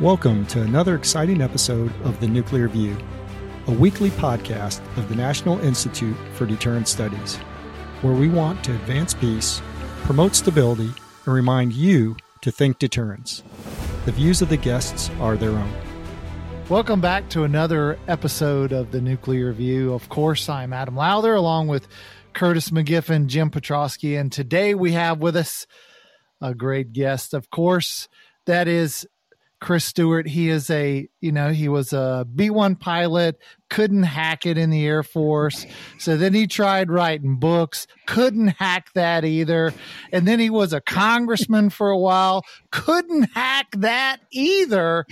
Welcome to another exciting episode of The Nuclear View, a weekly podcast of the National Institute for Deterrent Studies, where we want to advance peace, promote stability, and remind you to think deterrence. The views of the guests are their own. Welcome back to another episode of the Nuclear View. Of course, I'm Adam Lowther along with Curtis McGiffin, Jim Petrosky, and today we have with us a great guest. Of course, that is Chris Stewart. He is a, you know, he was a B 1 pilot, couldn't hack it in the Air Force. So then he tried writing books, couldn't hack that either. And then he was a congressman for a while, couldn't hack that either.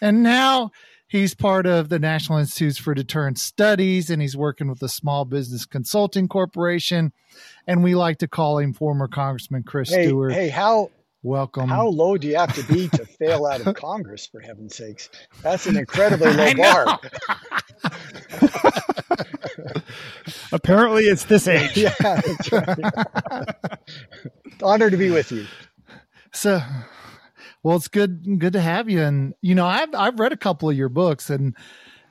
And now he's part of the National Institutes for Deterrent Studies and he's working with the Small Business Consulting Corporation. And we like to call him former Congressman Chris hey, Stewart. Hey, how Welcome. How low do you have to be to fail out of Congress, for heaven's sakes? That's an incredibly low bar. Apparently, it's this age. yeah, that's right. Honored to be with you. So, well, it's good good to have you. And you know, I've I've read a couple of your books, and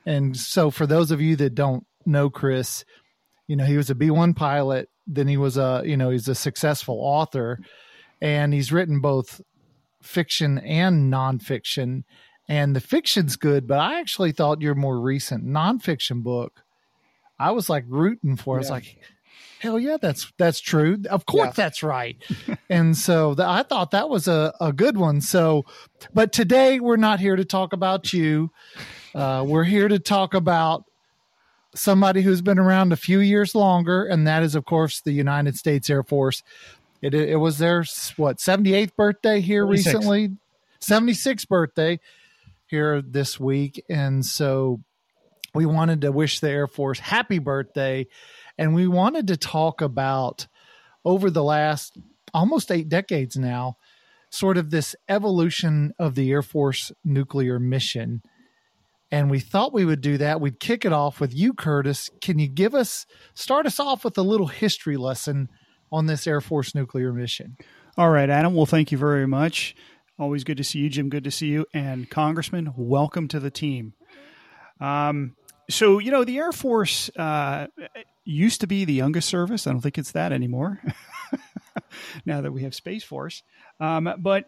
and so for those of you that don't know Chris, you know, he was a B one pilot. Then he was a you know he's a successful author and he's written both fiction and nonfiction. And the fiction's good, but I actually thought your more recent nonfiction book, I was like rooting for. I was like, hell yeah, that's that's true. Of course, yeah. that's right. and so the, I thought that was a, a good one. So, but today we're not here to talk about you. Uh, we're here to talk about somebody who's been around a few years longer, and that is, of course, the United States Air Force. It it was their what 78th birthday here 76. recently, 76th birthday here this week, and so we wanted to wish the Air Force happy birthday, and we wanted to talk about over the last almost eight decades now, sort of this evolution of the Air Force nuclear mission. And we thought we would do that. We'd kick it off with you, Curtis. Can you give us, start us off with a little history lesson on this Air Force nuclear mission. All right, Adam. Well, thank you very much. Always good to see you, Jim. Good to see you. And Congressman, welcome to the team. Um, so, you know, the Air Force uh, used to be the youngest service. I don't think it's that anymore now that we have Space Force. Um, but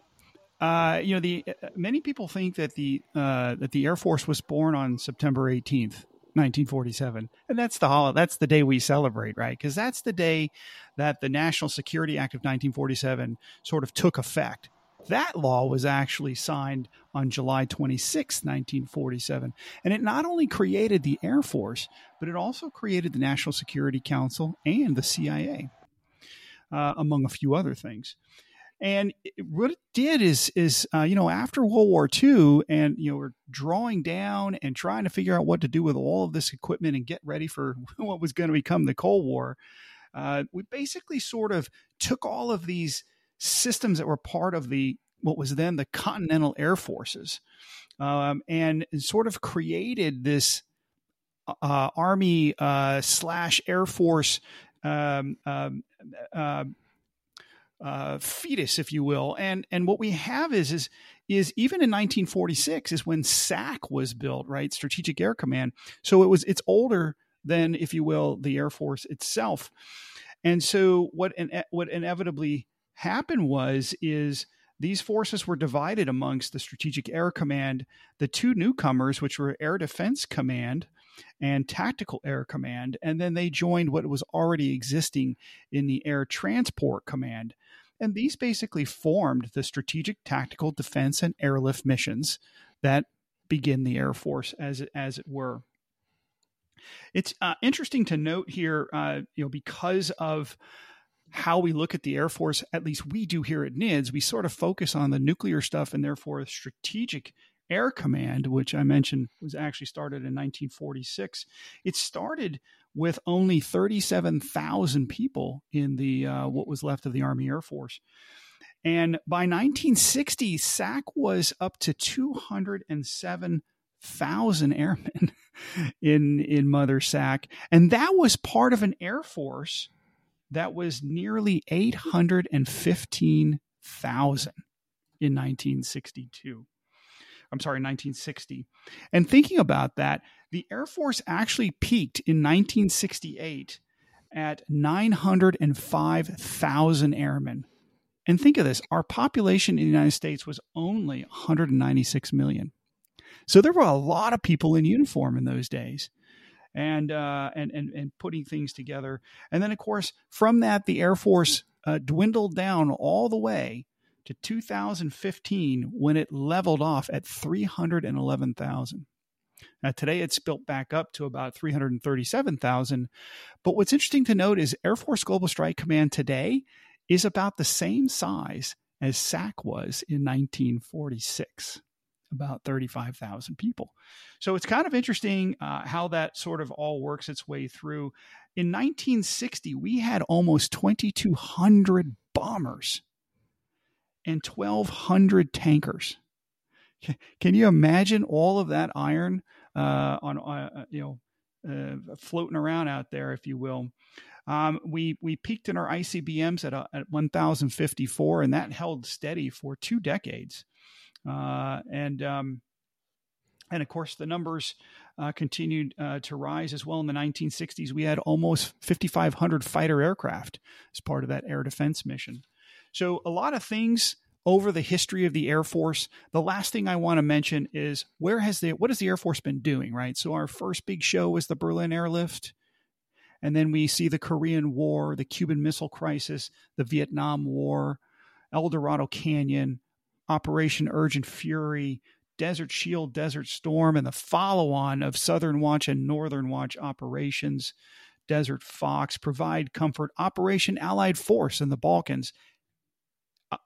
uh, you know, the many people think that the uh, that the Air Force was born on September 18th, 1947 and that's the holiday that's the day we celebrate right because that's the day that the national security act of 1947 sort of took effect that law was actually signed on July 26, 1947. And it not only created the Air Force, but it also created the National Security Council and the CIA, uh, among a few other things. And what it did is, is uh, you know, after World War II, and you know, we're drawing down and trying to figure out what to do with all of this equipment and get ready for what was going to become the Cold War. Uh, we basically sort of took all of these systems that were part of the what was then the Continental Air Forces, um, and sort of created this uh, Army uh, slash Air Force um, um, uh, fetus, if you will. And and what we have is is is even in 1946 is when SAC was built, right? Strategic Air Command. So it was it's older than, if you will, the Air Force itself. And so what what inevitably happened was is these forces were divided amongst the Strategic Air Command, the two newcomers, which were Air Defense Command and Tactical Air Command, and then they joined what was already existing in the Air Transport Command. And these basically formed the strategic, tactical, defense, and airlift missions that begin the Air Force, as as it were. It's uh, interesting to note here, uh, you know, because of how we look at the Air Force, at least we do here at NIDS, we sort of focus on the nuclear stuff and therefore strategic Air Command, which I mentioned was actually started in 1946. It started with only 37,000 people in the uh, what was left of the Army Air Force. And by 1960, SAC was up to 207,000 airmen in in Mother SAC, and that was part of an Air Force that was nearly 815,000 in 1962 I'm sorry, 1960. And thinking about that, the Air Force actually peaked in 1968 at 905,000 airmen. And think of this our population in the United States was only 196 million. So there were a lot of people in uniform in those days. And, uh, and and and putting things together, and then of course from that the Air Force uh, dwindled down all the way to 2015 when it leveled off at 311,000. Now, today it's built back up to about 337,000. But what's interesting to note is Air Force Global Strike Command today is about the same size as SAC was in 1946, about 35,000 people. So it's kind of interesting uh, how that sort of all works its way through. In 1960, we had almost 2,200 bombers and 1,200 tankers. Can you imagine all of that iron uh, on, uh, you know, uh, floating around out there, if you will? Um, we we peaked in our ICBMs at, a, at 1,054, and that held steady for two decades. Uh, and um, and of course, the numbers uh, continued uh, to rise as well in the 1960s. We had almost 5,500 fighter aircraft as part of that air defense mission. So, a lot of things over the history of the Air Force. The last thing I want to mention is where has the what has the Air Force been doing, right? So our first big show was the Berlin airlift. And then we see the Korean War, the Cuban Missile Crisis, the Vietnam War, El Dorado Canyon, Operation Urgent Fury, Desert Shield, Desert Storm, and the follow on of Southern Watch and Northern Watch operations, Desert Fox, Provide Comfort, Operation Allied Force in the Balkans,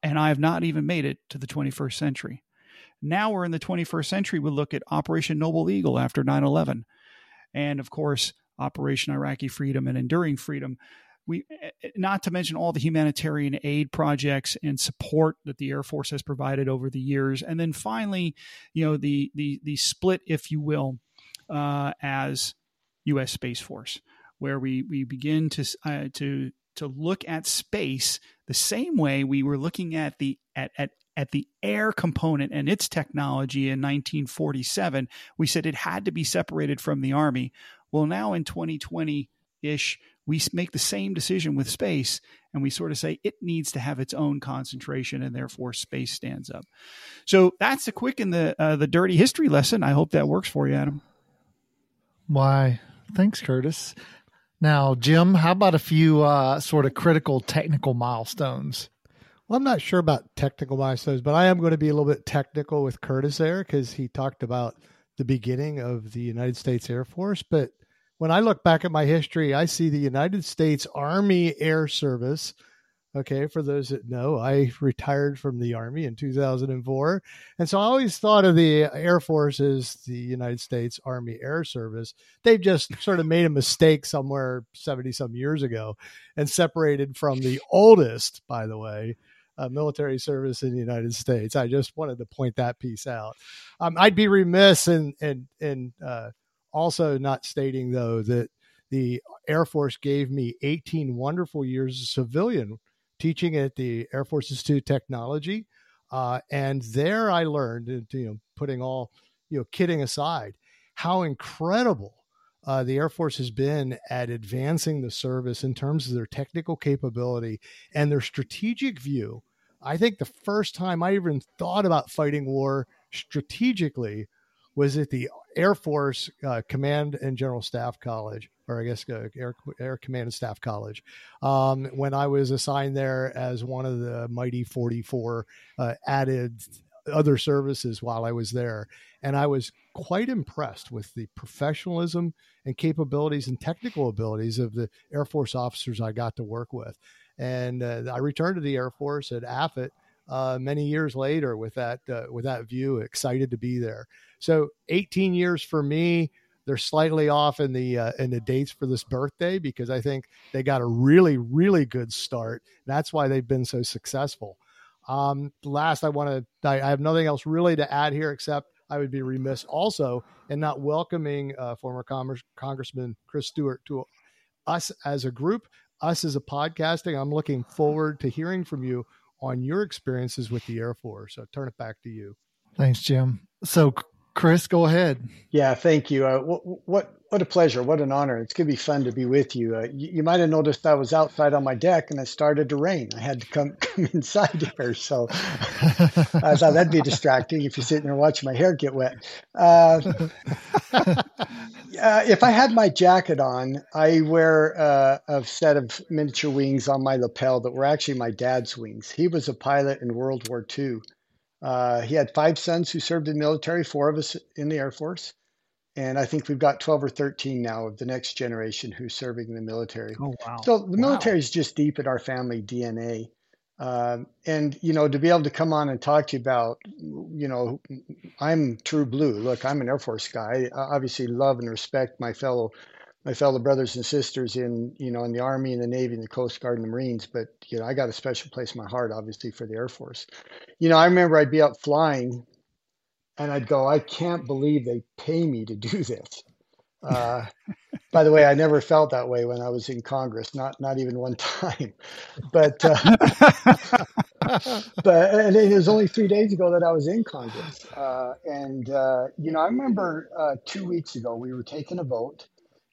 and I have not even made it to the 21st century. Now we're in the 21st century. We look at Operation Noble Eagle after 9 11. And of course, Operation Iraqi Freedom and Enduring Freedom. We, eh, eh, not to mention all the humanitarian aid projects and support that the Air Force has provided over the years, and then finally, you know, the the the split, if you will, uh, as U.S. Space Force, where we we begin to uh, to to look at space the same way we were looking at the at, at at the air component and its technology in 1947 we said it had to be separated from the army. Well now in 2020 ish we make the same decision with space and we sort of say it needs to have its own concentration and therefore space stands up. So that's the quick and the uh, the dirty history lesson. I hope that works for you adam. Why? Thanks curtis now, Jim, how about a few uh, sort of critical technical milestones? Well, I'm not sure about technical milestones, but I am going to be a little bit technical with Curtis there because he talked about the beginning of the United States Air Force. But when I look back at my history, I see the United States Army Air Service Okay, for those that know, I retired from the Army in 2004. And so I always thought of the Air Force as the United States Army Air Service. They've just sort of made a mistake somewhere 70 some years ago and separated from the oldest, by the way, uh, military service in the United States. I just wanted to point that piece out. Um, I'd be remiss in, in, in uh, also not stating, though, that the Air Force gave me 18 wonderful years of civilian teaching at the Air Force Institute of Technology. Uh, and there I learned, you know, putting all, you know, kidding aside, how incredible uh, the Air Force has been at advancing the service in terms of their technical capability and their strategic view. I think the first time I even thought about fighting war strategically was at the Air Force uh, Command and General Staff College or I guess uh, Air, Air Command and Staff College, um, when I was assigned there as one of the mighty 44 uh, added other services while I was there. And I was quite impressed with the professionalism and capabilities and technical abilities of the Air Force officers I got to work with. And uh, I returned to the Air Force at AFIT uh, many years later with that uh, with that view, excited to be there. So 18 years for me they're slightly off in the uh, in the dates for this birthday because I think they got a really really good start. That's why they've been so successful. Um, last, I want to I, I, have nothing else really to add here except I would be remiss also in not welcoming uh, former Congress, Congressman Chris Stewart to us as a group, us as a podcasting. I'm looking forward to hearing from you on your experiences with the Air Force. So turn it back to you. Thanks, Jim. so Chris, go ahead. Yeah, thank you. Uh, what, what what a pleasure. What an honor. It's going to be fun to be with you. Uh, you, you might have noticed I was outside on my deck and it started to rain. I had to come, come inside here. So I thought that'd be distracting if you're sitting there watching my hair get wet. Uh, uh, if I had my jacket on, I wear uh, a set of miniature wings on my lapel that were actually my dad's wings. He was a pilot in World War II. Uh, he had five sons who served in the military, four of us in the Air Force and I think we've got 12 or 13 now of the next generation who's serving in the military. Oh, wow. So the military wow. is just deep in our family DNA. Um, and, you know, to be able to come on and talk to you about, you know, I'm true blue. Look, I'm an Air Force guy. I obviously love and respect my fellow my fellow brothers and sisters in you know in the army and the navy and the coast guard and the marines but you know i got a special place in my heart obviously for the air force you know i remember i'd be out flying and I'd go, I can't believe they pay me to do this. Uh, by the way, I never felt that way when I was in Congress, not not even one time. But uh, but and it was only three days ago that I was in Congress, uh, and uh, you know I remember uh, two weeks ago we were taking a vote,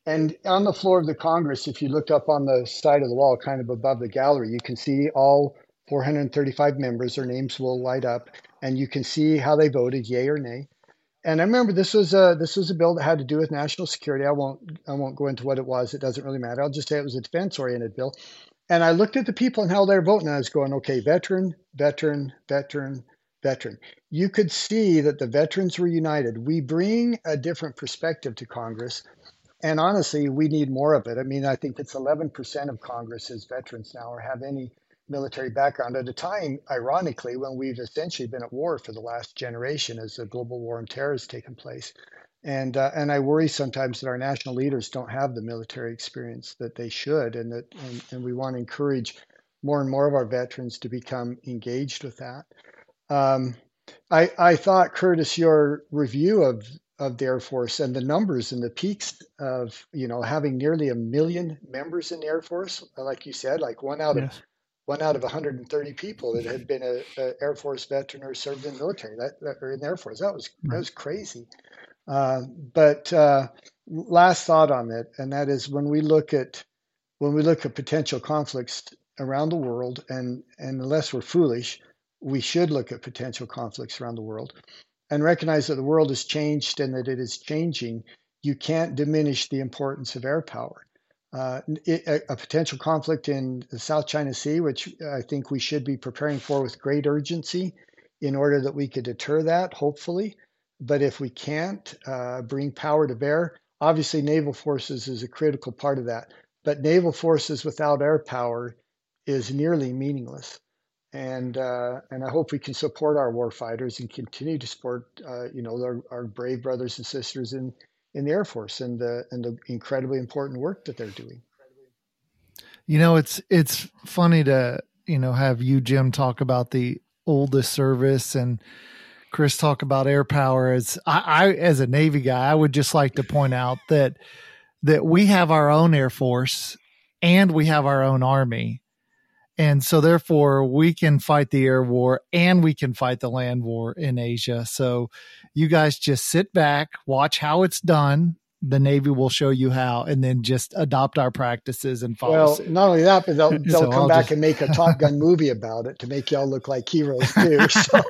and on the floor of the Congress, if you looked up on the side of the wall, kind of above the gallery, you can see all 435 members. Their names will light up, and you can see how they voted, yay or nay. And I remember this was a this was a bill that had to do with national security. I won't I won't go into what it was. It doesn't really matter. I'll just say it was a defense oriented bill. And I looked at the people and how they're voting. And I was going, okay, veteran, veteran, veteran, veteran. You could see that the veterans were united. We bring a different perspective to Congress. And honestly, we need more of it. I mean, I think it's 11% of Congress is veterans now or have any military background at a time, ironically, when we've essentially been at war for the last generation as the global war on terror has taken place. And, uh, and I worry sometimes that our national leaders don't have the military experience that they should, and that and, and we want to encourage more and more of our veterans to become engaged with that. Um, I, I thought, Curtis, your review of of the Air Force and the numbers and the peaks of you know having nearly a million members in the Air Force, like you said, like one out yes. of one out of 130 people that had been a, a Air Force veteran or served in the military that, that or in the Air Force. That was that was crazy. Uh, but uh, last thought on it, and that is when we look at when we look at potential conflicts around the world, and and unless we're foolish, we should look at potential conflicts around the world, and recognize that the world has changed and that it is changing. You can't diminish the importance of air power uh, a, a, potential conflict in the South China Sea, which I think we should be preparing for with great urgency in order that we could deter that, hopefully. But if we can't uh, bring power to bear, obviously naval forces is a critical part of that. But naval forces without air power is nearly meaningless. And uh, and I hope we can support our warfighters and continue to support uh, you know our, our brave brothers and sisters in in the Air Force and the and the incredibly important work that they're doing. You know, it's it's funny to you know have you Jim talk about the oldest service and Chris talk about air power. As I, I as a Navy guy, I would just like to point out that that we have our own Air Force and we have our own Army. And so, therefore, we can fight the air war and we can fight the land war in Asia. So, you guys just sit back, watch how it's done, the Navy will show you how, and then just adopt our practices and follow. Well, suit. not only that, but they'll, they'll so come I'll back just... and make a Top Gun movie about it to make y'all look like heroes too. So.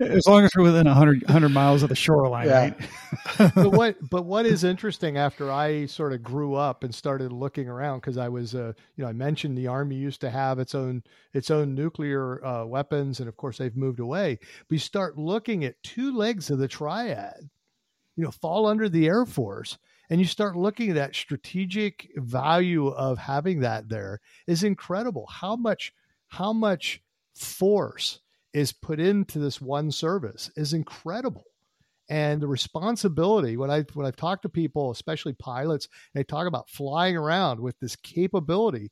as long as we're within 100, 100 miles of the shoreline, yeah. right? but what but what is interesting after I sort of grew up and started looking around because I was uh, you know I mentioned the Army used to have its own its own nuclear uh, weapons, and of course they've moved away. But you start looking at two legs of the triad you know fall under the air force and you start looking at that strategic value of having that there is incredible. How much how much force is put into this one service is incredible. And the responsibility when i when i've talked to people especially pilots they talk about flying around with this capability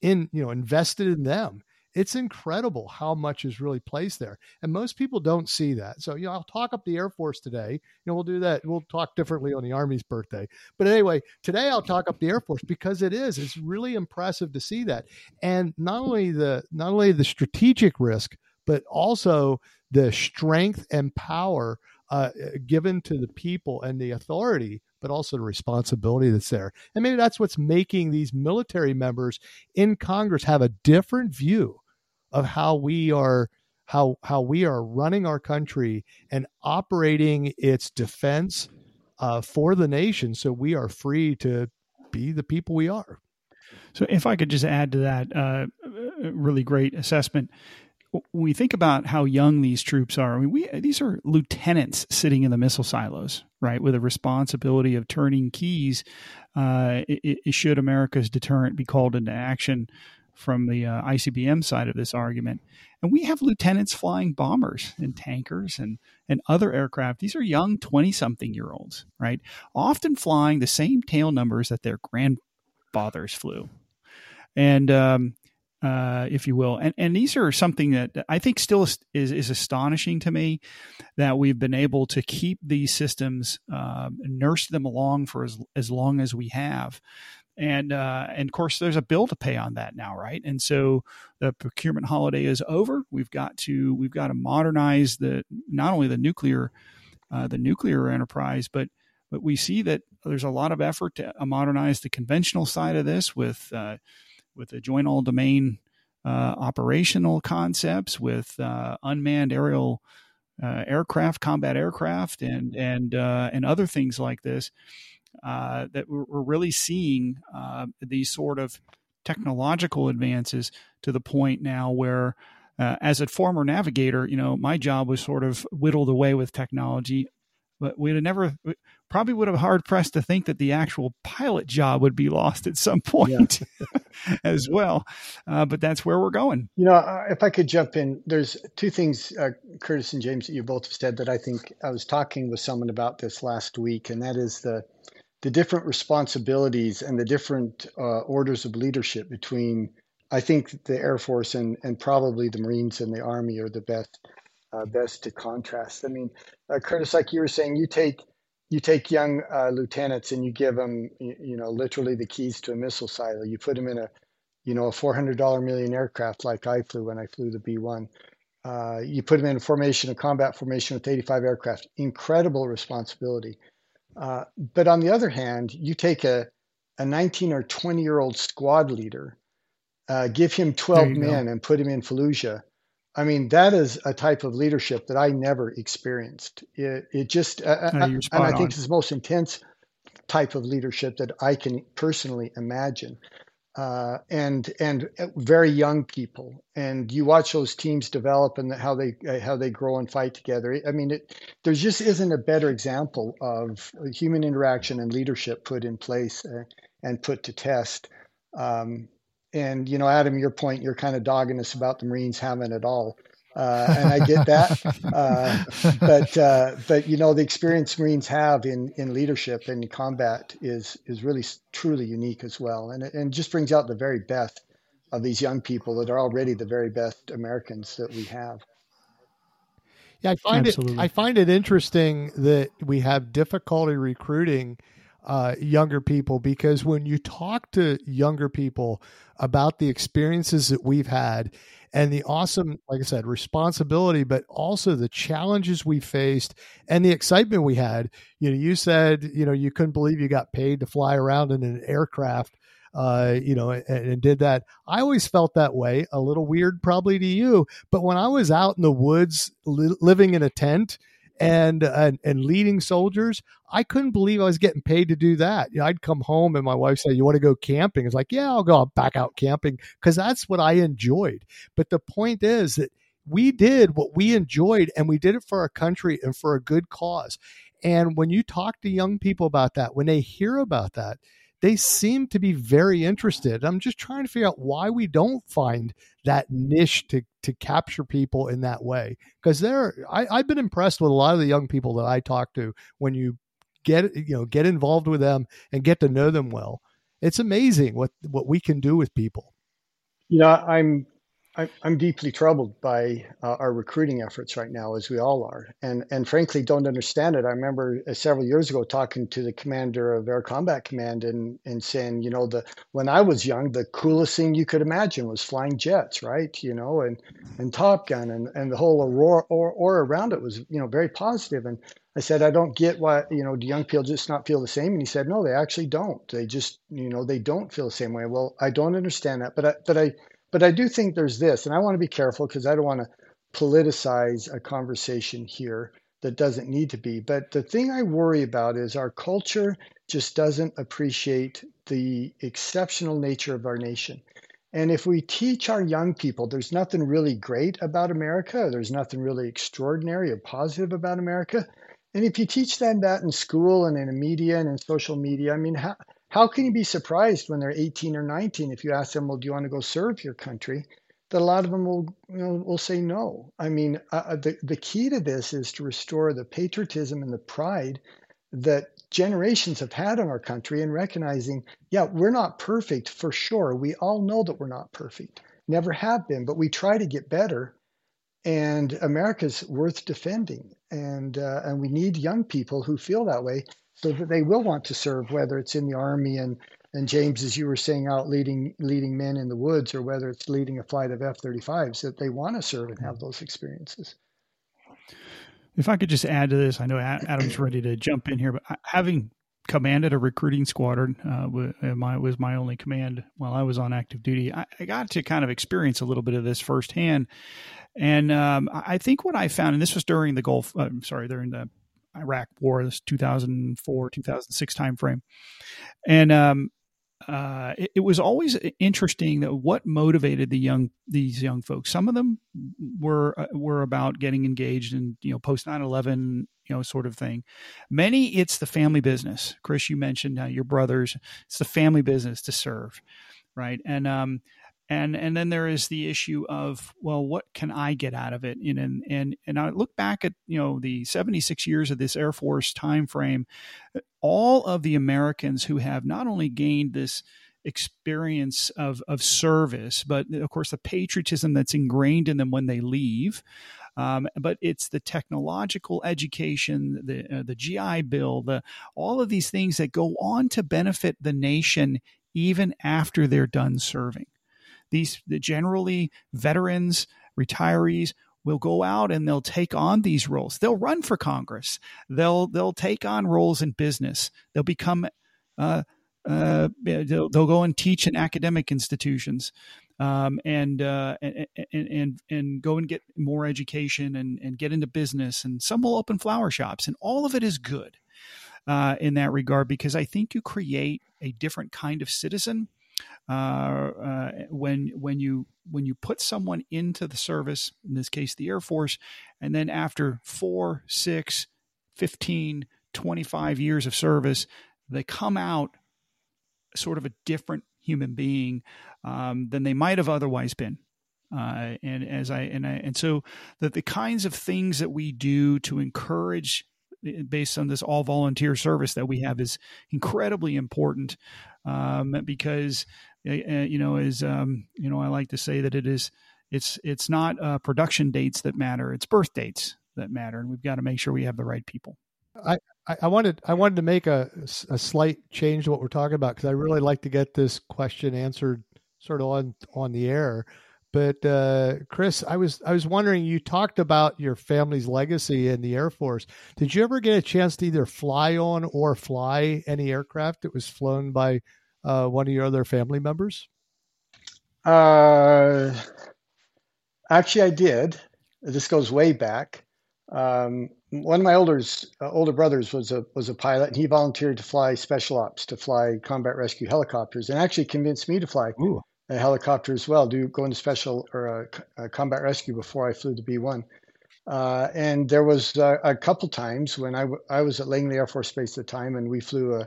in you know invested in them it's incredible how much is really placed there. And most people don't see that. So, you know, I'll talk up the Air Force today. You know, we'll do that. We'll talk differently on the Army's birthday. But anyway, today I'll talk up the Air Force because it is. It's really impressive to see that. And not only the not only the strategic risk, but also the strength and power uh, given to the people and the authority, but also the responsibility that's there. And maybe that's what's making these military members in Congress have a different view of how we are how how we are running our country and operating its defense uh, for the nation, so we are free to be the people we are. So, if I could just add to that, uh, really great assessment. When we think about how young these troops are, I mean, we these are lieutenants sitting in the missile silos, right, with a responsibility of turning keys. Uh, it, it should America's deterrent be called into action from the uh, ICBM side of this argument. And we have lieutenants flying bombers and tankers and, and other aircraft. These are young 20 something year olds, right? Often flying the same tail numbers that their grandfathers flew. And, um, uh, if you will. And, and these are something that I think still is, is, is astonishing to me that we've been able to keep these systems, uh, nurse them along for as, as long as we have and uh, and of course there's a bill to pay on that now right? And so the procurement holiday is over. We've got to we've got to modernize the not only the nuclear uh, the nuclear enterprise but but we see that there's a lot of effort to modernize the conventional side of this with uh, with the joint all domain uh, operational concepts with uh, unmanned aerial uh, aircraft combat aircraft and and and other things like this uh, that we're, we're, really seeing uh, these sort of technological advances to the point now where uh, as a former navigator you know my job was sort of whittled away with technology but we'd have never probably would have hard pressed to think that the actual pilot job would be lost at some point yeah. as well. Uh, but that's where we're going. You know, uh, if I could jump in, there's two things, uh, Curtis and James, that you both have said that I think I was talking with someone about this last week, and that is the the different responsibilities and the different uh, orders of leadership between I think the Air Force and, and probably the Marines and the Army are the best uh, best to contrast. I mean, uh, Curtis, like you were saying, you take you take young uh, lieutenants and you give them you, you, know literally the keys to a missile silo. You put them in a you know a four hundred dollar million aircraft like I flew when I flew the B one. Uh, you put them in a formation, a combat formation with 85 aircraft. Incredible responsibility. Uh, but on the other hand, you take a, a 19 or 20 year old squad leader, uh, give him 12 men, go. and put him in Fallujah. I mean, that is a type of leadership that I never experienced. It, it just, uh, no, and I think on. it's the most intense type of leadership that I can personally imagine uh, and and uh, very young people. And you watch those teams develop and how they uh, how they grow and fight together. I mean, it, there just isn't a better example of human interaction and leadership put in place uh, and put to test. Um, and you know, Adam, your point, you're kind of dogging us about the Marines having it all uh, and I get that. Uh, but uh, but you know the experience Marines have in in leadership and combat is is really truly unique as well, and and just brings out the very best of these young people that are already the very best Americans that we have. Yeah, I find Absolutely. it I find it interesting that we have difficulty recruiting uh, younger people because when you talk to younger people about the experiences that we've had and the awesome, like I said, responsibility, but also the challenges we faced and the excitement we had. You know, you said, you know, you couldn't believe you got paid to fly around in an aircraft, uh, you know, and, and did that. I always felt that way, a little weird probably to you. But when I was out in the woods li- living in a tent, and, and and leading soldiers. I couldn't believe I was getting paid to do that. You know, I'd come home and my wife said, "You want to go camping?" It's like, "Yeah, I'll go back out camping because that's what I enjoyed." But the point is that we did what we enjoyed and we did it for our country and for a good cause. And when you talk to young people about that, when they hear about that, they seem to be very interested. I'm just trying to figure out why we don't find that niche to to capture people in that way. Because there, I've been impressed with a lot of the young people that I talk to. When you get you know get involved with them and get to know them well, it's amazing what what we can do with people. You know, I'm I'm deeply troubled by uh, our recruiting efforts right now, as we all are, and and frankly don't understand it. I remember uh, several years ago talking to the commander of Air Combat Command and and saying, you know, the when I was young, the coolest thing you could imagine was flying jets, right? You know, and and Top Gun and and the whole aurora or, or around it was you know very positive. And I said, I don't get why you know do young people just not feel the same? And he said, No, they actually don't. They just you know they don't feel the same way. Well, I don't understand that, but I, but I but I do think there's this, and I want to be careful because I don't want to politicize a conversation here that doesn't need to be. But the thing I worry about is our culture just doesn't appreciate the exceptional nature of our nation. And if we teach our young people there's nothing really great about America, there's nothing really extraordinary or positive about America, and if you teach them that in school and in the media and in social media, I mean, how, how can you be surprised when they're 18 or 19 if you ask them, well, do you want to go serve your country? That a lot of them will, you know, will say no. I mean, uh, uh, the, the key to this is to restore the patriotism and the pride that generations have had in our country and recognizing, yeah, we're not perfect for sure. We all know that we're not perfect, never have been, but we try to get better. And America's worth defending. And, uh, and we need young people who feel that way so that they will want to serve, whether it's in the army and and James, as you were saying, out leading leading men in the woods, or whether it's leading a flight of F-35s, that they want to serve and have those experiences. If I could just add to this, I know Adam's ready to jump in here, but having commanded a recruiting squadron, uh, uh, my, was my only command while I was on active duty. I, I, got to kind of experience a little bit of this firsthand, and um, I think what I found, and this was during the Gulf, uh, I'm sorry, during the Iraq War, this 2004 2006 timeframe, and um, uh, it, it, was always interesting that what motivated the young these young folks. Some of them were uh, were about getting engaged in you know post 9/11 you know sort of thing. Many it's the family business. Chris, you mentioned uh, your brothers. It's the family business to serve, right? And um, and and then there is the issue of well what can i get out of it and and and i look back at you know the 76 years of this air force time frame all of the americans who have not only gained this experience of of service but of course the patriotism that's ingrained in them when they leave um, but it's the technological education, the uh, the GI Bill, the all of these things that go on to benefit the nation even after they're done serving. These generally veterans, retirees will go out and they'll take on these roles. They'll run for Congress. They'll they'll take on roles in business. They'll become uh, uh, they'll, they'll, go and teach in academic institutions um, and, uh, and, and and go and get more education and, and get into business. And some will open flower shops, and all of it is good uh, in that regard because I think you create a different kind of citizen uh, when when you when you put someone into the service, in this case the Air Force, and then after four, six, 15, 25 years of service, they come out sort of a different human being um, than they might have otherwise been. Uh, and as I and I and so that the kinds of things that we do to encourage based on this all volunteer service that we have is incredibly important um, because uh, you know is um, you know I like to say that it is it's it's not uh, production dates that matter it's birth dates that matter and we've got to make sure we have the right people. I, I wanted I wanted to make a, a slight change to what we're talking about because I really like to get this question answered sort of on on the air. But uh, Chris, I was I was wondering. You talked about your family's legacy in the Air Force. Did you ever get a chance to either fly on or fly any aircraft that was flown by uh, one of your other family members? Uh, actually, I did. This goes way back. Um, one of my older uh, older brothers was a was a pilot, and he volunteered to fly special ops, to fly combat rescue helicopters, and actually convinced me to fly Ooh a helicopter as well, do go into special or a, a combat rescue before I flew the B 1. Uh, and there was uh, a couple times when I, w- I was at Langley Air Force Base at the time, and we flew a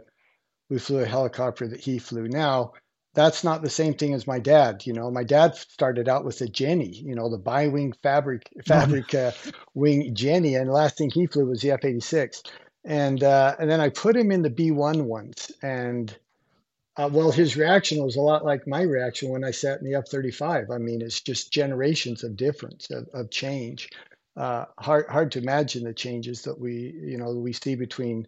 we flew a helicopter that he flew. Now, that's not the same thing as my dad. You know, my dad started out with a Jenny, you know, the bi-wing fabric fabric uh, wing Jenny, and the last thing he flew was the F-86. And uh, and then I put him in the B-1 once, and Uh, well, his reaction was a lot like my reaction when I sat in the F 35. I mean, it's just generations of difference, of, of change. Uh, hard, hard to imagine the changes that we, you know, we see between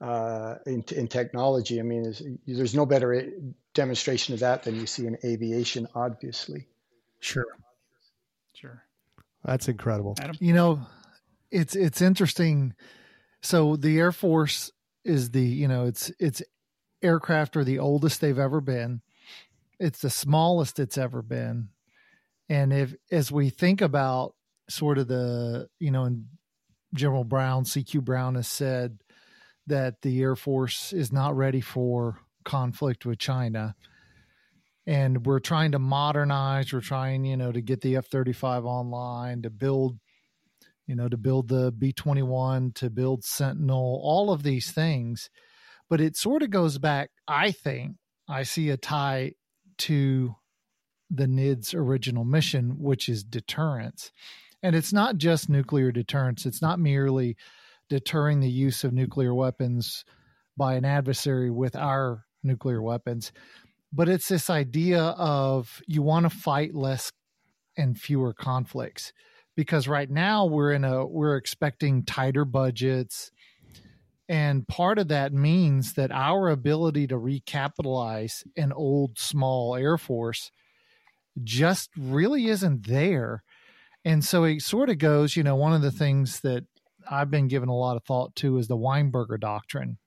uh, in, in technology. I mean, there's no better demonstration of that than you see in aviation, obviously. Sure. Sure. That's incredible. Adam? You know, it's it's interesting. So the Air Force is the you know it's it's aircraft are the oldest they've ever been. It's the smallest it's ever been. And if as we think about sort of the you know and General Brown, CQ Brown has said that the Air Force is not ready for conflict with China. And we're trying to modernize, we're trying, you know, to get the F 35 online, to build you know, to build the B 21, to build Sentinel, all of these things. But it sort of goes back, I think, I see a tie to the NIDS' original mission, which is deterrence. And it's not just nuclear deterrence, it's not merely deterring the use of nuclear weapons by an adversary with our nuclear weapons, but it's this idea of you want to fight less and fewer conflicts because right now we're in a we're expecting tighter budgets and part of that means that our ability to recapitalize an old small air force just really isn't there. And so it sort of goes you know one of the things that i've been given a lot of thought to is the weinberger doctrine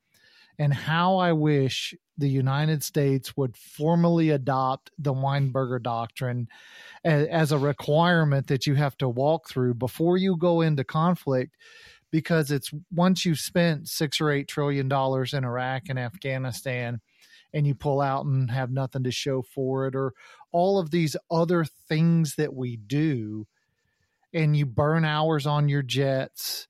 and how i wish the United States would formally adopt the Weinberger Doctrine as, a requirement that you have to walk through before you go into conflict, because it's once you've spent six or eight trillion dollars in Iraq and Afghanistan, and you pull out and have nothing to show for it, or all of these other things that we do, and you burn hours on your jets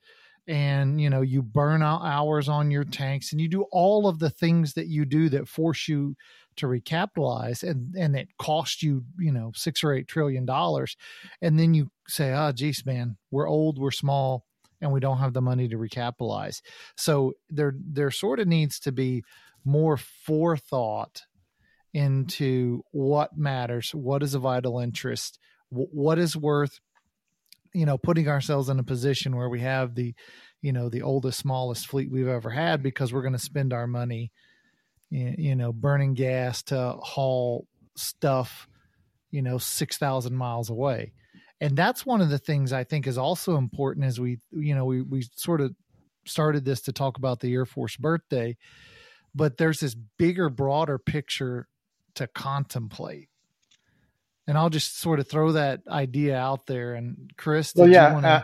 and you know you burn out hours on your tanks and you do all of the things that you do that force you to recapitalize and and it costs you you know six or eight trillion dollars. And then you say oh geez man we're old we're small and we don't have the money to recapitalize. So there there sort of needs to be more forethought into what matters what is a vital interest what is worth you know putting ourselves in a position where we have the you know the oldest smallest fleet we've ever had because we're going to spend our money you know burning gas to haul stuff you know 6000 miles away and that's one of the things i think is also important as we you know we we sort of started this to talk about the air force birthday but there's this bigger broader picture to contemplate and I'll just sort of throw that idea out there. And Chris, well, yeah, uh,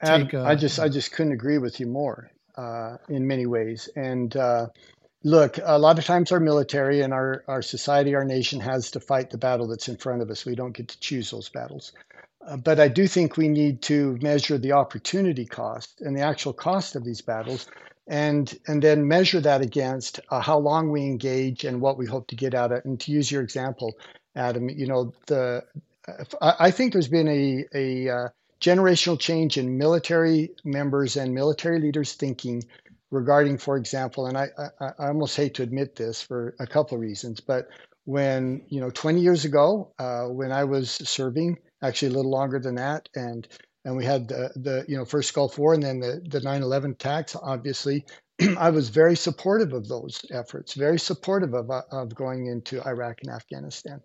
Adam, a, I just I just couldn't agree with you more uh, in many ways. And uh, look, a lot of times our military and our our society, our nation has to fight the battle that's in front of us. We don't get to choose those battles. But I do think we need to measure the opportunity cost and the actual cost of these battles, and and then measure that against uh, how long we engage and what we hope to get out of it. And to use your example, Adam. You know, the I think there's been a a uh, generational change in military members and military leaders' thinking regarding, for example, and I, I, I almost hate to admit this for a couple of reasons, but when you know 20 years ago, uh, when I was serving, actually a little longer than that, and and we had the, the you know first Gulf War and then the the 9/11 attacks. Obviously, I was very supportive of those efforts, very supportive of, of going into Iraq and Afghanistan.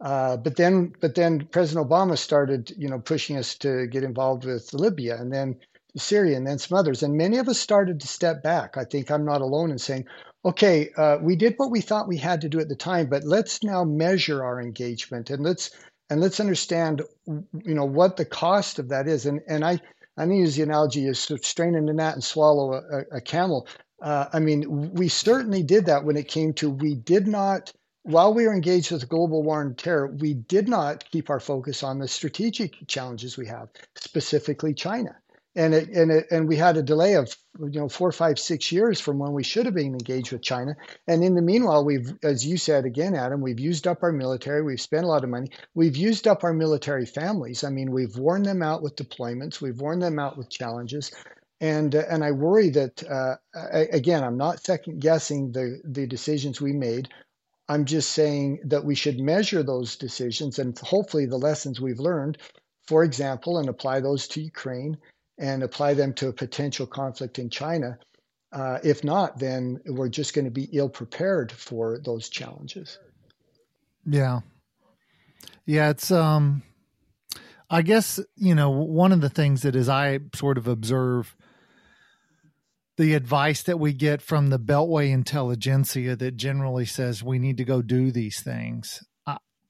Uh, but then, but then President Obama started, you know, pushing us to get involved with Libya and then Syria and then some others. And many of us started to step back. I think I'm not alone in saying, okay, uh, we did what we thought we had to do at the time, but let's now measure our engagement and let's and let's understand, you know, what the cost of that is. And and I to use the analogy of straining a gnat and swallow a, a camel. Uh, I mean, we certainly did that when it came to we did not, while we were engaged with global war and terror, we did not keep our focus on the strategic challenges we have, specifically China and it, and it, and we had a delay of you know four, five, six years from when we should have been engaged with China. And in the meanwhile, we've, as you said again, Adam, we've used up our military. We've spent a lot of money. We've used up our military families. I mean, we've worn them out with deployments. We've worn them out with challenges. And uh, and I worry that uh, again, I'm not second guessing the the decisions we made I'm just saying that we should measure those decisions and hopefully the lessons we've learned, for example, and apply those to Ukraine and apply them to a potential conflict in China. Uh, if not, then we're just going to be ill prepared for those challenges. Yeah. Yeah, it's um I guess, you know, one of the things that as I sort of observe the advice that we get from the Beltway intelligentsia that generally says we need to go do these things.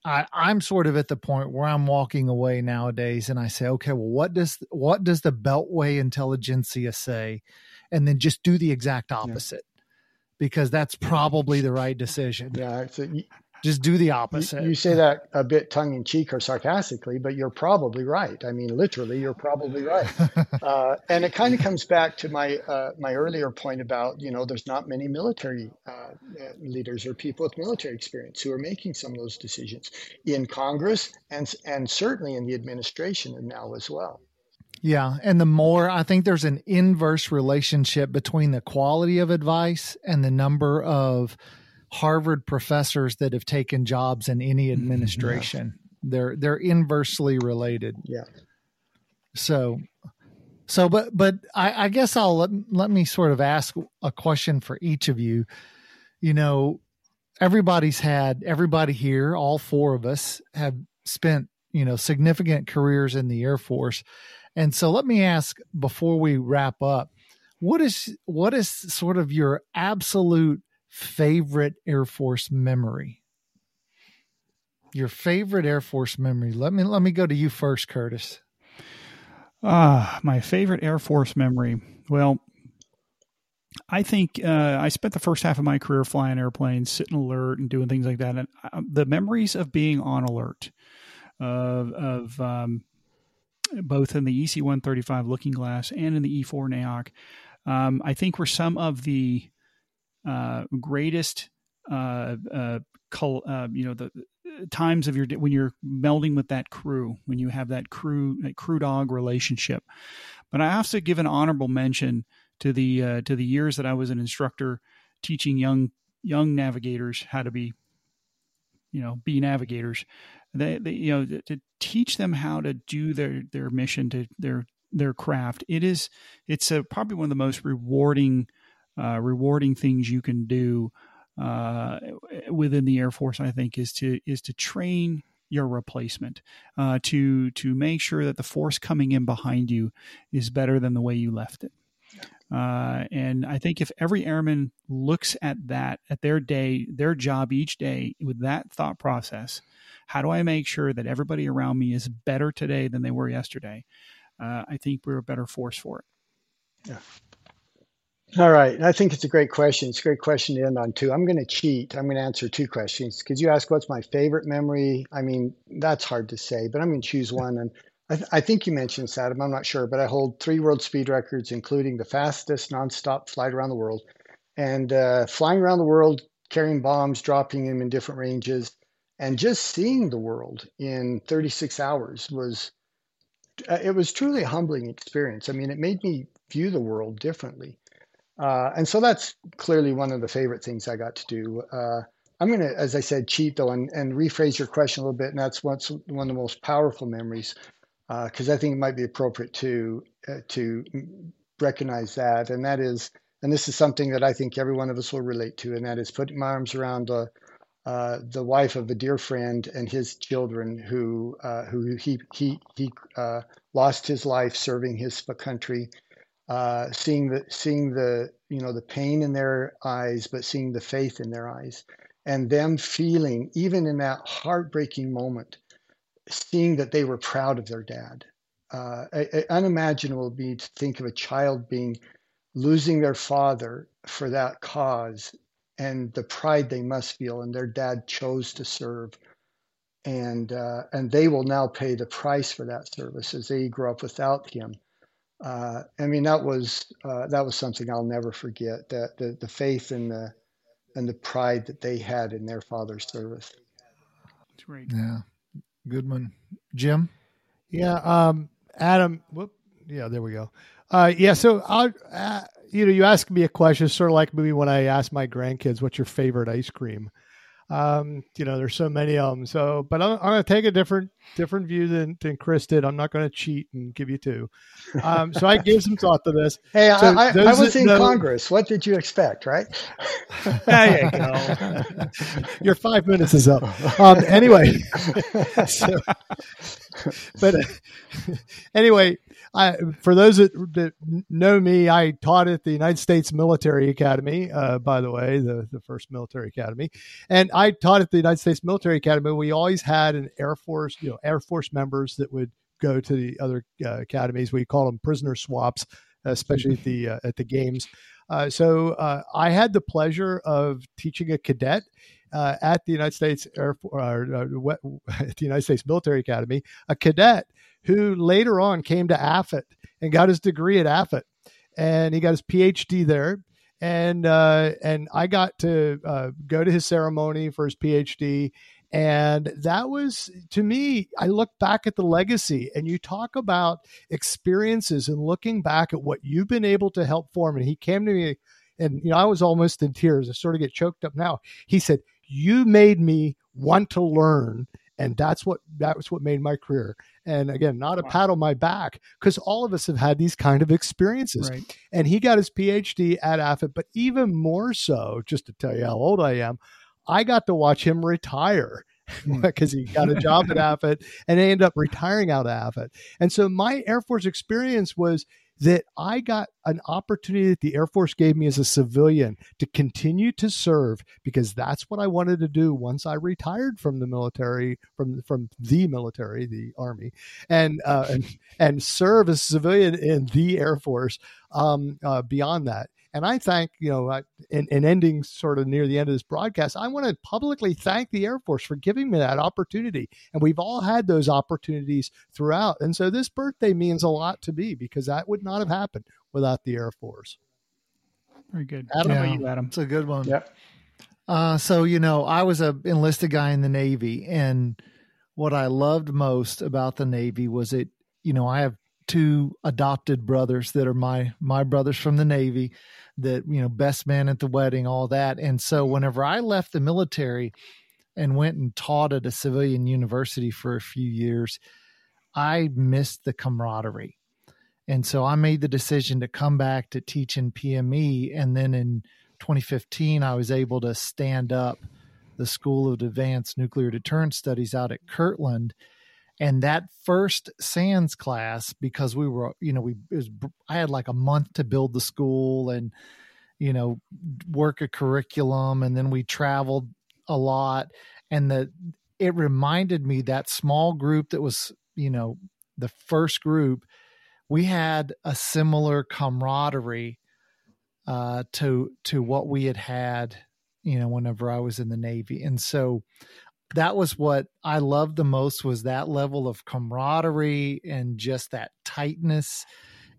I, I'm sort of at the point where I'm walking away nowadays, and I say, okay, well, what does what does the Beltway intelligentsia say, and then just do the exact opposite, yeah. because that's probably the right decision. Yeah, so just do the opposite. You, you say that a bit tongue in cheek or sarcastically, but you're probably right. I mean, literally, you're probably right. uh, and it kind of comes back to my uh, my earlier point about you know there's not many military uh, leaders or people with military experience who are making some of those decisions in Congress and and certainly in the administration and now as well. Yeah, and the more I think there's an inverse relationship between the quality of advice and the number of Harvard professors that have taken jobs in any mm-hmm. administration. Yeah. They're they're inversely related. Yeah. So so but but I, I guess I'll let, let me sort of ask a question for each of you. You know, everybody's had everybody here, all four of us have spent, you know, significant careers in the Air Force. And so let me ask before we wrap up, what is what is sort of your absolute favorite Air Force memory? Your favorite Air Force memory. Let me let me go to you first, Curtis. Ah, my favorite Air Force memory. Well, I think uh, I spent the first half of my career flying airplanes, sitting alert and doing things like that. And uh, the memories of being on alert, of, of um, both in the EC 135 Looking Glass and in the E4 NAOC, um, I think were some of the uh, greatest uh, uh, col- uh, you know the times of your when you're melding with that crew when you have that crew that crew dog relationship. But i to give an honorable mention to the uh, to the years that i was an instructor teaching young young navigators how to be you know be navigators. They, they you know to, to teach them how to do their their mission to their their craft. It is it's a, probably one of the most rewarding uh, rewarding things you can do uh, within the Air Force, I think, is to is to train your replacement uh, to to make sure that the force coming in behind you is better than the way you left it. Uh, and I think if every airman looks at that, at their day, their job each day with that thought process, how do I make sure that everybody around me is better today than they were yesterday? Uh, I think we're a better force for it. Yeah. All right. I think it's a great question. It's a great question to end on, too. I'm going to cheat. I'm going to answer two questions because you ask what's my favorite memory. I mean, that's hard to say, but I'm going to choose one. And I, th- I think you mentioned Saddam. I'm not sure, but I hold three world speed records, including the fastest nonstop flight around the world. And uh, flying around the world, carrying bombs, dropping them in different ranges, and just seeing the world in 36 hours was uh, it was truly a humbling experience. I mean, it made me view the world differently. Uh, and so that's clearly one of the favorite things I got to do. Uh, I'm going to, as I said, cheat though and, and rephrase your question a little bit. And that's what's one of the most powerful memories because uh, I think it might be appropriate to uh, to recognize that. And that is, and this is something that I think every one of us will relate to, and that is putting my arms around uh, uh, the wife of a dear friend and his children who who he he he lost his life serving his country uh, seeing the seeing the you know the pain in their eyes, but seeing the faith in their eyes, and them feeling even in that heartbreaking moment, seeing that they were proud of their dad. Uh, unimaginable be to think of a child being losing their father for that cause and the pride they must feel and their dad chose to serve. And uh, and they will now pay the price for that service as they grow up without him uh, I mean that was uh, that was something I'll never forget. That the, the faith and the and the pride that they had in their father's service. That's great. Yeah, Goodman, Jim. Yeah, um, Adam. Whoop. Yeah, there we go. Uh, yeah, so I, uh, you know, you ask me a question, sort of like maybe when I ask my grandkids, "What's your favorite ice cream?" Um, you know, there's so many of them. So, but I'm, I'm going to take a different different view than, than Chris did. I'm not going to cheat and give you two. Um, so I gave some thought to this. Hey, so I, I, was in know, Congress. What did you expect, right? there you go. Your five minutes is up. Um, anyway, so, but uh, anyway, I, for those that, that, know me, I taught at the United States Military Academy, uh, by the way, the, the first military academy. And I taught at the United States Military Academy. We always had an Air Force, you know, Air Force members that would go to the other uh, academies. We call them prisoner swaps, especially at the uh, at the games. Uh, so uh, I had the pleasure of teaching a cadet uh, at the United States Air Force, uh, at the United States Military Academy, a cadet who later on came to AFIT and got his degree at AFIT, and he got his PhD there. And uh, and I got to uh, go to his ceremony for his PhD, and that was to me. I look back at the legacy, and you talk about experiences and looking back at what you've been able to help form. And he came to me, and you know I was almost in tears. I sort of get choked up now. He said, "You made me want to learn." and that's what that was what made my career and again not a wow. pat on my back because all of us have had these kind of experiences right. and he got his phd at AFIT but even more so just to tell you how old i am i got to watch him retire because hmm. he got a job at AFIT and ended up retiring out of AFIT And so my Air Force experience was that I got an opportunity that the Air Force gave me as a civilian to continue to serve because that's what I wanted to do once I retired from the military, from from the military, the Army, and uh, and, and serve as a civilian in the Air Force. Um, uh, beyond that, and I thank, you know, in, in ending sort of near the end of this broadcast, I want to publicly thank the Air Force for giving me that opportunity. And we've all had those opportunities throughout. And so this birthday means a lot to me because that would not have happened without the Air Force. Very good. Adam, yeah, you, Adam? It's a good one. Yeah. Uh, so, you know, I was a enlisted guy in the Navy. And what I loved most about the Navy was it, you know, I have two adopted brothers that are my my brothers from the navy that you know best man at the wedding all that. And so whenever i left the military and went and taught at a civilian university for a few years i missed the camaraderie. And so i made the decision to come back to teach in pme and then in 2015 i was able to stand up the school of advanced nuclear deterrence studies out at kirtland and that first SANDS class because we were you know we was i had like a month to build the school and you know work a curriculum and then we traveled a lot. And the it reminded me that small group that was you know the first group we had a similar camaraderie uh, to to what we had had you know whenever i was in the navy. And so that was what I loved the most was that level of camaraderie and just that tightness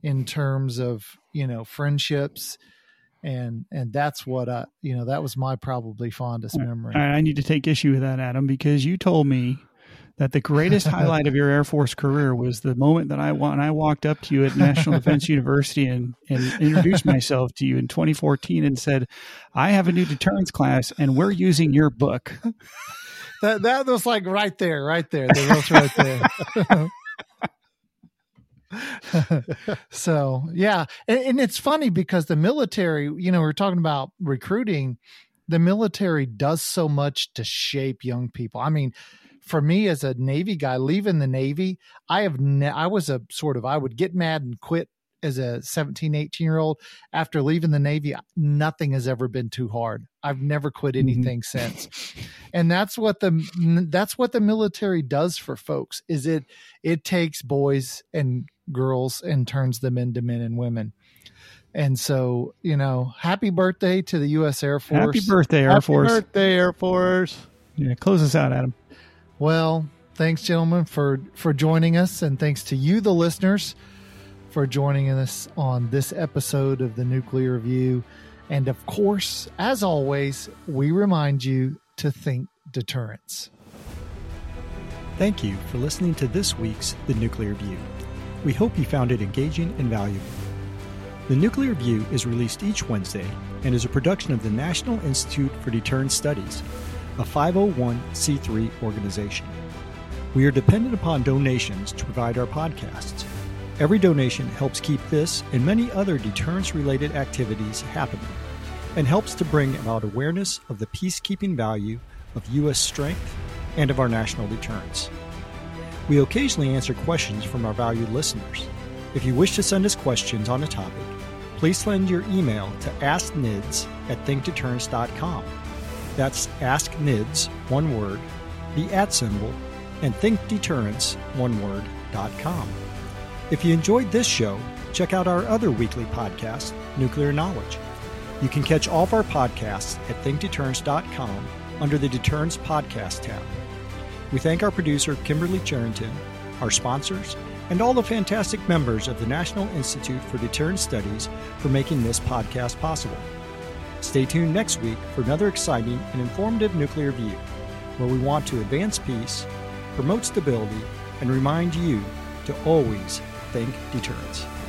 in terms of you know friendships and and that's what I you know that was my probably fondest memory. I need to take issue with that, Adam, because you told me that the greatest highlight of your Air Force career was the moment that I when I walked up to you at National Defense University and, and introduced myself to you in 2014 and said, "I have a new deterrence class, and we're using your book." That that was like right there, right there. Was right there. so yeah, and, and, it's funny because the military, you know, we're talking about recruiting. The military does so much to shape young people. I mean, for me as a Navy guy, leaving the Navy, I have ne- I was a sort of I would get mad and quit as a 17 18 year old after leaving the navy nothing has ever been too hard i've never quit mm-hmm. anything mm-hmm. since and that's what the that's what the military does for folks is it it takes boys and girls and turns them into men and women and so you know happy birthday to the u.s air force happy birthday air Force. happy force birthday air force yeah close us out adam well thanks gentlemen for for joining us and thanks to you the listeners for joining us on this episode of the Nuclear Review. And of course, as always, we remind you to think deterrence. Thank you for listening to this week's The Nuclear View. We hope you found it engaging and valuable. The Nuclear View is released each Wednesday and is a production of the National Institute for Deterrence Studies. a 501c3 organization. We are dependent upon donations to provide our podcasts. Every donation helps keep this and many other deterrence related activities happening and helps to bring about awareness of the peacekeeping value of U.S. strength and of our national deterrence. We occasionally answer questions from our valued listeners. If you wish to send us questions on a topic, please send your email to asknids at thinkdeterrence.com. That's asknids, one word, the at symbol, and thinkdeterrence, one word, dot com. If you enjoyed this show, check out our other weekly podcast, Nuclear Knowledge. You can catch all of our podcasts at thinkdeterrence.com under the Deterrence Podcast tab. We thank our producer, Kimberly Charrington, our sponsors, and all the fantastic members of the National Institute for Deterrence Studies for making this podcast possible. Stay tuned next week for another exciting and informative nuclear view, where we want to advance peace, promote stability, and remind you to always think deterrence.